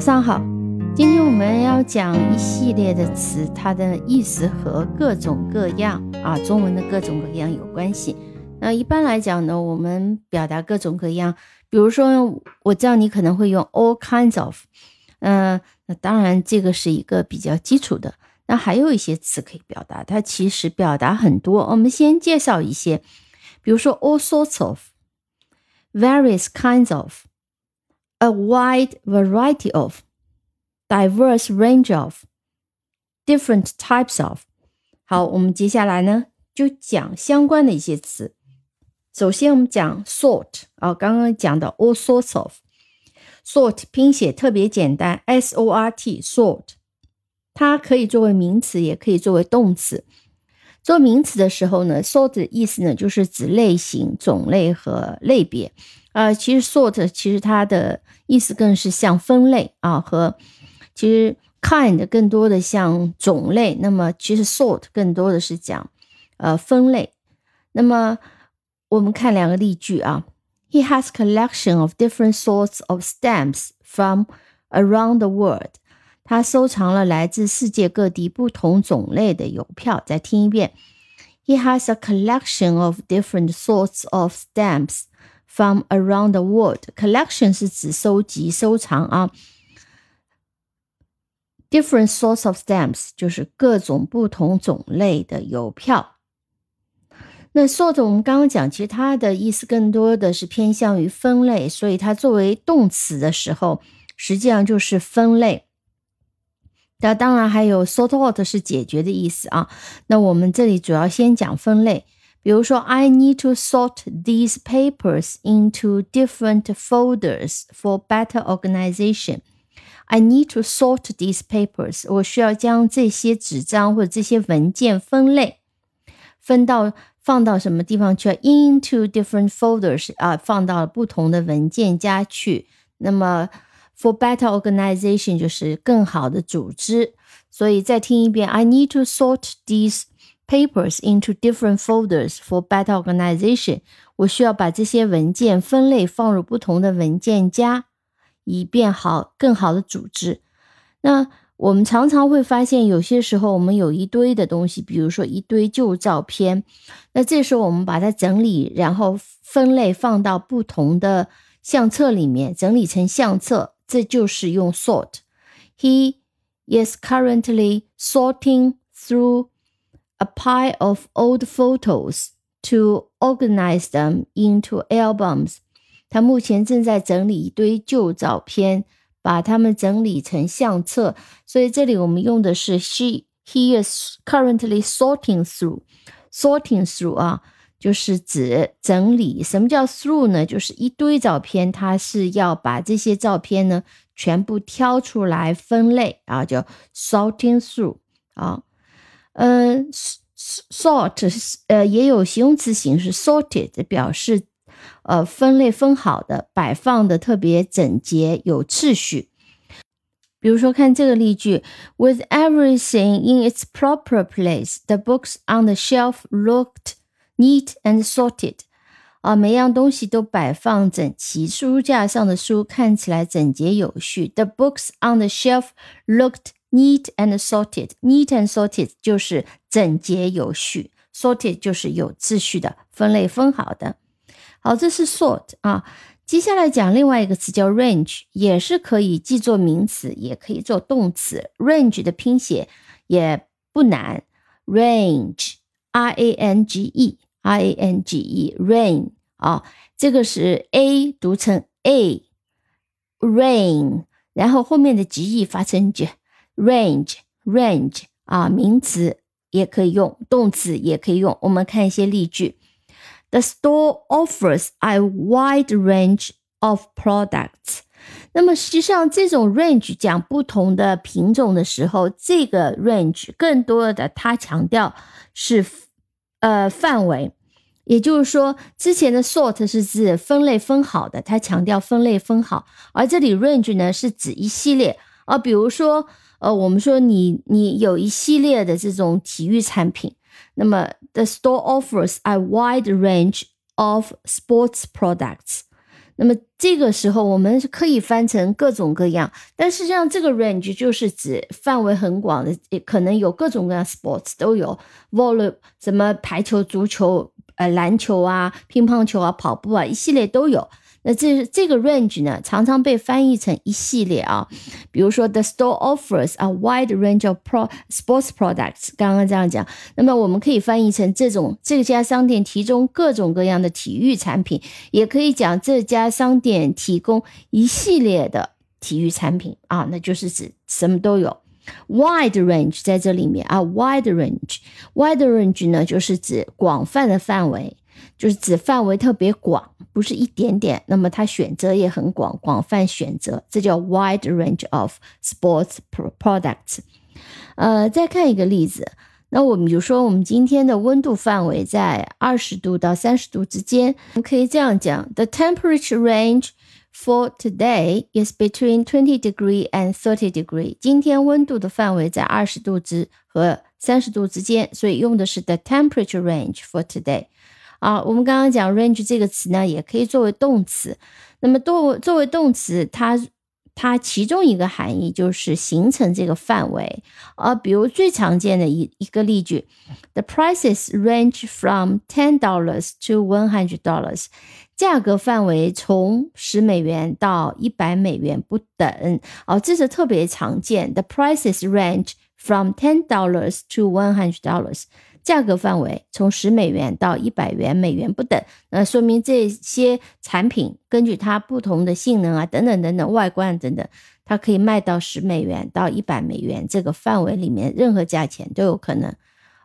早上好，今天我们要讲一系列的词，它的意思和各种各样啊，中文的各种各样有关系。那一般来讲呢，我们表达各种各样，比如说，我知道你可能会用 all kinds of，嗯，那当然这个是一个比较基础的。那还有一些词可以表达，它其实表达很多。我们先介绍一些，比如说 all sorts of，various kinds of A wide variety of，diverse range of，different types of。好，我们接下来呢就讲相关的一些词。首先我们讲 sort 啊，刚刚讲的 all sorts of，sort 拼写特别简单，s o r t sort。它可以作为名词，也可以作为动词。做名词的时候呢，sort 的意思呢就是指类型、种类和类别。啊，其实 sort 其实它的意思更是像分类啊，和其实 kind 更多的像种类。那么其实 sort 更多的是讲呃分类。那么我们看两个例句啊，He has collection of different sorts of stamps from around the world. 他收藏了来自世界各地不同种类的邮票。再听一遍，He has a collection of different sorts of stamps From around the world. Collection 是指收集、收藏啊。Different sorts of stamps 就是各种不同种类的邮票。那 sort 我们刚刚讲，其实它的意思更多的是偏向于分类，所以它作为动词的时候，实际上就是分类。那当然还有 sort out 是解决的意思啊。那我们这里主要先讲分类，比如说 I need to sort these papers into different folders for better organization. I need to sort these papers. 我需要将这些纸张或者这些文件分类，分到放到什么地方去？Into different folders 啊，放到不同的文件夹去。那么 For better organization 就是更好的组织，所以再听一遍。I need to sort these papers into different folders for better organization。我需要把这些文件分类放入不同的文件夹，以便好更好的组织。那我们常常会发现，有些时候我们有一堆的东西，比如说一堆旧照片，那这时候我们把它整理，然后分类放到不同的相册里面，整理成相册。这就是用 sort。He is currently sorting through a pile of old photos to organize them into albums。他目前正在整理一堆旧照片，把它们整理成相册。所以这里我们用的是 she。He is currently sorting through。sorting through 啊。就是指整理。什么叫 through 呢？就是一堆照片，它是要把这些照片呢全部挑出来分类啊，叫 sorting through 啊。 嗯，sort 呃也有形容词形式 sorted，表示呃分类分好的，摆放的特别整洁有秩序。比如说看这个例句：With everything in its proper place, the books on the shelf looked Neat and sorted，啊，每样东西都摆放整齐，书架上的书看起来整洁有序。The books on the shelf looked neat and sorted. Neat and sorted 就是整洁有序，sorted 就是有秩序的，分类分好的。好，这是 sort 啊。接下来讲另外一个词叫 range，也是可以既做名词，也可以做动词。range 的拼写也不难，range，r a n g e。r a n g e rain 啊，这个是 a 读成 a rain，然后后面的 g e 发成 j range range 啊，名词也可以用，动词也可以用。我们看一些例句：The store offers a wide range of products。那么实际上，这种 range 讲不同的品种的时候，这个 range 更多的它强调是。呃，范围，也就是说，之前的 sort 是指分类分好的，它强调分类分好，而这里 range 呢是指一系列啊，比如说，呃，我们说你你有一系列的这种体育产品，那么 the store offers a wide range of sports products，那么这个时候我们可以翻成各种各样，但实际上这个 range 就是指范围很广的，也可能有各种各样 sports 都有，volley 什么排球、足球、呃篮球啊、乒乓球啊、跑步啊，一系列都有。那这这个 range 呢，常常被翻译成一系列啊，比如说 the store offers a wide range of pro sports products，刚刚这样讲，那么我们可以翻译成这种这家商店提供各种各样的体育产品，也可以讲这家商店提供一系列的体育产品啊，那就是指什么都有。wide range 在这里面啊，wide range，wide range 呢就是指广泛的范围。就是指范围特别广，不是一点点。那么它选择也很广，广泛选择，这叫 wide range of sports products。呃，再看一个例子，那我们比如说，我们今天的温度范围在二十度到三十度之间，我们可以这样讲：The temperature range for today is between twenty degree and thirty degree。今天温度的范围在二十度之和三十度之间，所以用的是 the temperature range for today。啊，我们刚刚讲 range 这个词呢，也可以作为动词。那么作为作为动词，它它其中一个含义就是形成这个范围。啊，比如最常见的一一个例句：The prices range from ten dollars to one hundred dollars。价格范围从十美元到一百美元不等。哦，这是特别常见。The prices range from ten dollars to one hundred dollars。价格范围从十美元到一百元美元不等，那说明这些产品根据它不同的性能啊等等等等外观等等，它可以卖到十美元到一百美元这个范围里面，任何价钱都有可能。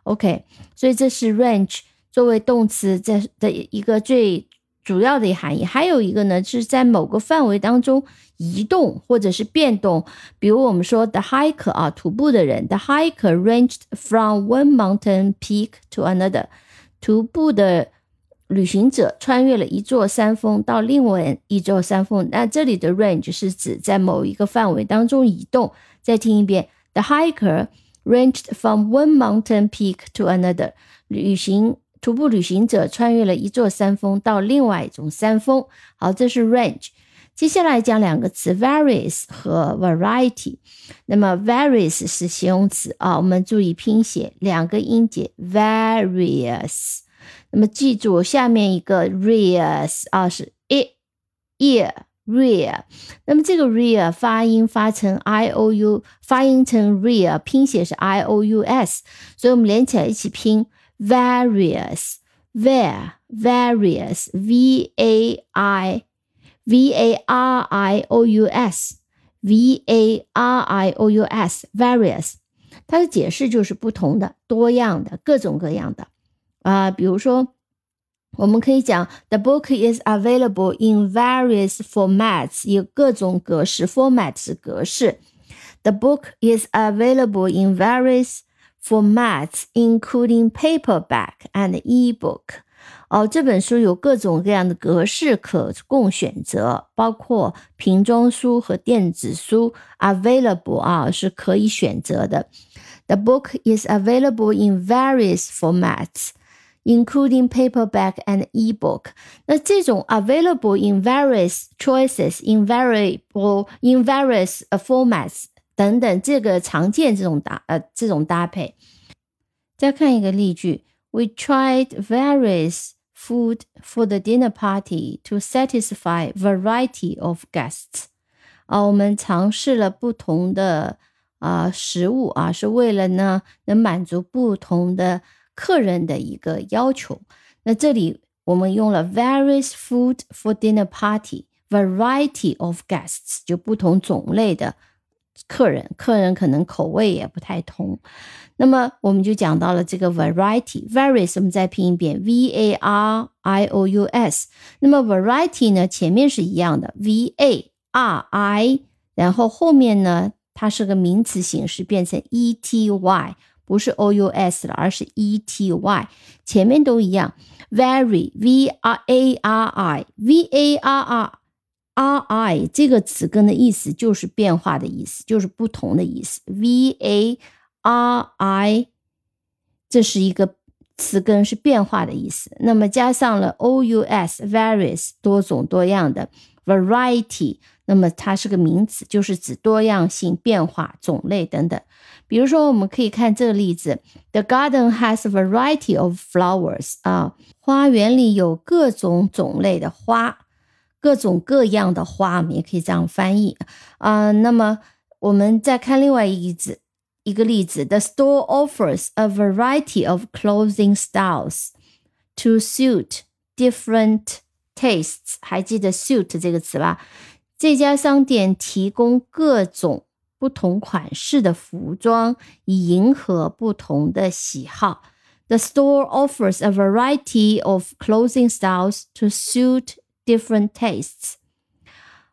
OK，所以这是 range 作为动词在的一个最。主要的含义还有一个呢，是在某个范围当中移动或者是变动。比如我们说 the hiker 啊，徒步的人，the hiker ranged from one mountain peak to another。徒步的旅行者穿越了一座山峰到另外一座山峰。那这里的 range 是指在某一个范围当中移动。再听一遍，the hiker ranged from one mountain peak to another。旅行。徒步旅行者穿越了一座山峰到另外一种山峰。好，这是 range。接下来讲两个词，various 和 variety。那么 various 是形容词啊，我们注意拼写，两个音节 various。那么记住下面一个 rears 啊，是 e ear rear。那么这个 rear 发音发成 i o u，发音成 rear，拼写是 i o u s，所以我们连起来一起拼。various, var, various, v a i v a r i o u s, v a r i o u s, various，它的解释就是不同的、多样的、各种各样的啊、呃。比如说，我们可以讲，the book is available in various formats，有各种格式，format 是格式。The book is available in various formats including paperback and ebook。哦，这本书有各种各样的格式可供选择，包括瓶装书和电子书。Available 啊，是可以选择的。The book is available in various formats, including paperback and ebook。那这种 available in various choices, in variable in various formats 等等，这个常见这种搭呃这种搭配。再看一个例句：We tried various food for the dinner party to satisfy variety of guests。啊，我们尝试了不同的啊食物啊，是为了呢能满足不同的客人的一个要求。那这里我们用了 various food for dinner party，variety of guests 就不同种类的。 客人，客人可能口味也不太同，那么我们就讲到了这个 variety，various，我们再拼一遍，v a r i o u s。那么 variety 呢，前面是一样的，v a r i，然后后面呢，它是个名词形式，变成 e t y，不是 o u s 了，而是 e t y，前面都一样，vary，v r a r i，v a r r。R I 这个词根的意思就是变化的意思，就是不同的意思。V A R I 这是一个词根是变化的意思，那么加上了 o u s various 多种多样的 variety，那么它是个名词，就是指多样性、变化、种类等等。比如说，我们可以看这个例子：The garden has a variety of flowers。啊，花园里有各种种类的花，各种各样的花，我们也可以这样翻译啊。那么我们再看另外一个字。一个例子，The store offers a variety of clothing styles to suit different tastes。还记得 suit 这个词吧？这家商店提供各种不同款式的服装，以迎合不同的喜好。The store offers a variety of clothing styles to suit different tastes.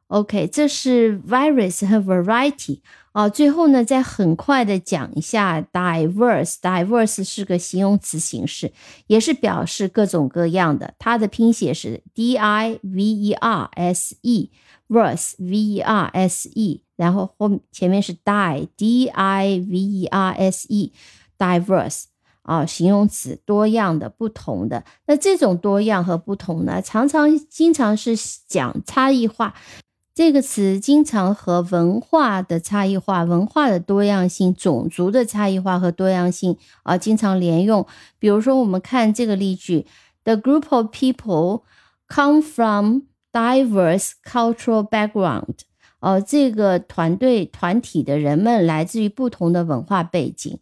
OK，这是 various 和 variety 啊。最后呢，再很快的讲一下 diverse。diverse 是个形容词形式，也是表示各种各样的。它的拼写是 d i v e r s e，verse v e r s e，然后后前面是 die d i v e r s e，diverse 啊，形容词多样的、不同的。那这种多样和不同呢，常常经常是讲差异化。这个词经常和文化的差异化、文化的多样性、种族的差异化和多样性啊，经常连用。比如说，我们看这个例句：The group of people come from diverse cultural background。哦，这个团队团体的人们来自于不同的文化背景。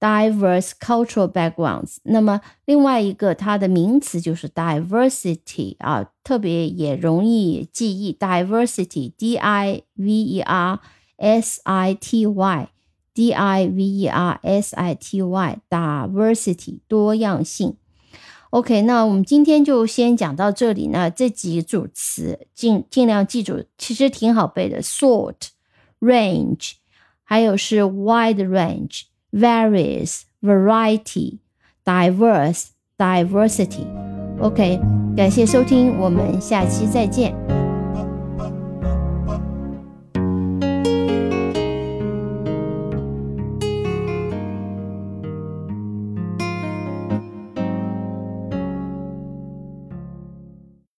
diverse cultural backgrounds。那么另外一个它的名词就是 diversity 啊，特别也容易记忆 diversity，d i v e r s i t y，d i v e r s i t y，diversity 多样性。OK，那我们今天就先讲到这里呢。这几组词尽尽量记住，其实挺好背的：sort、range，还有是 wide range。 various, variety, diverse, diversity. OK，感谢收听，我们下期再见。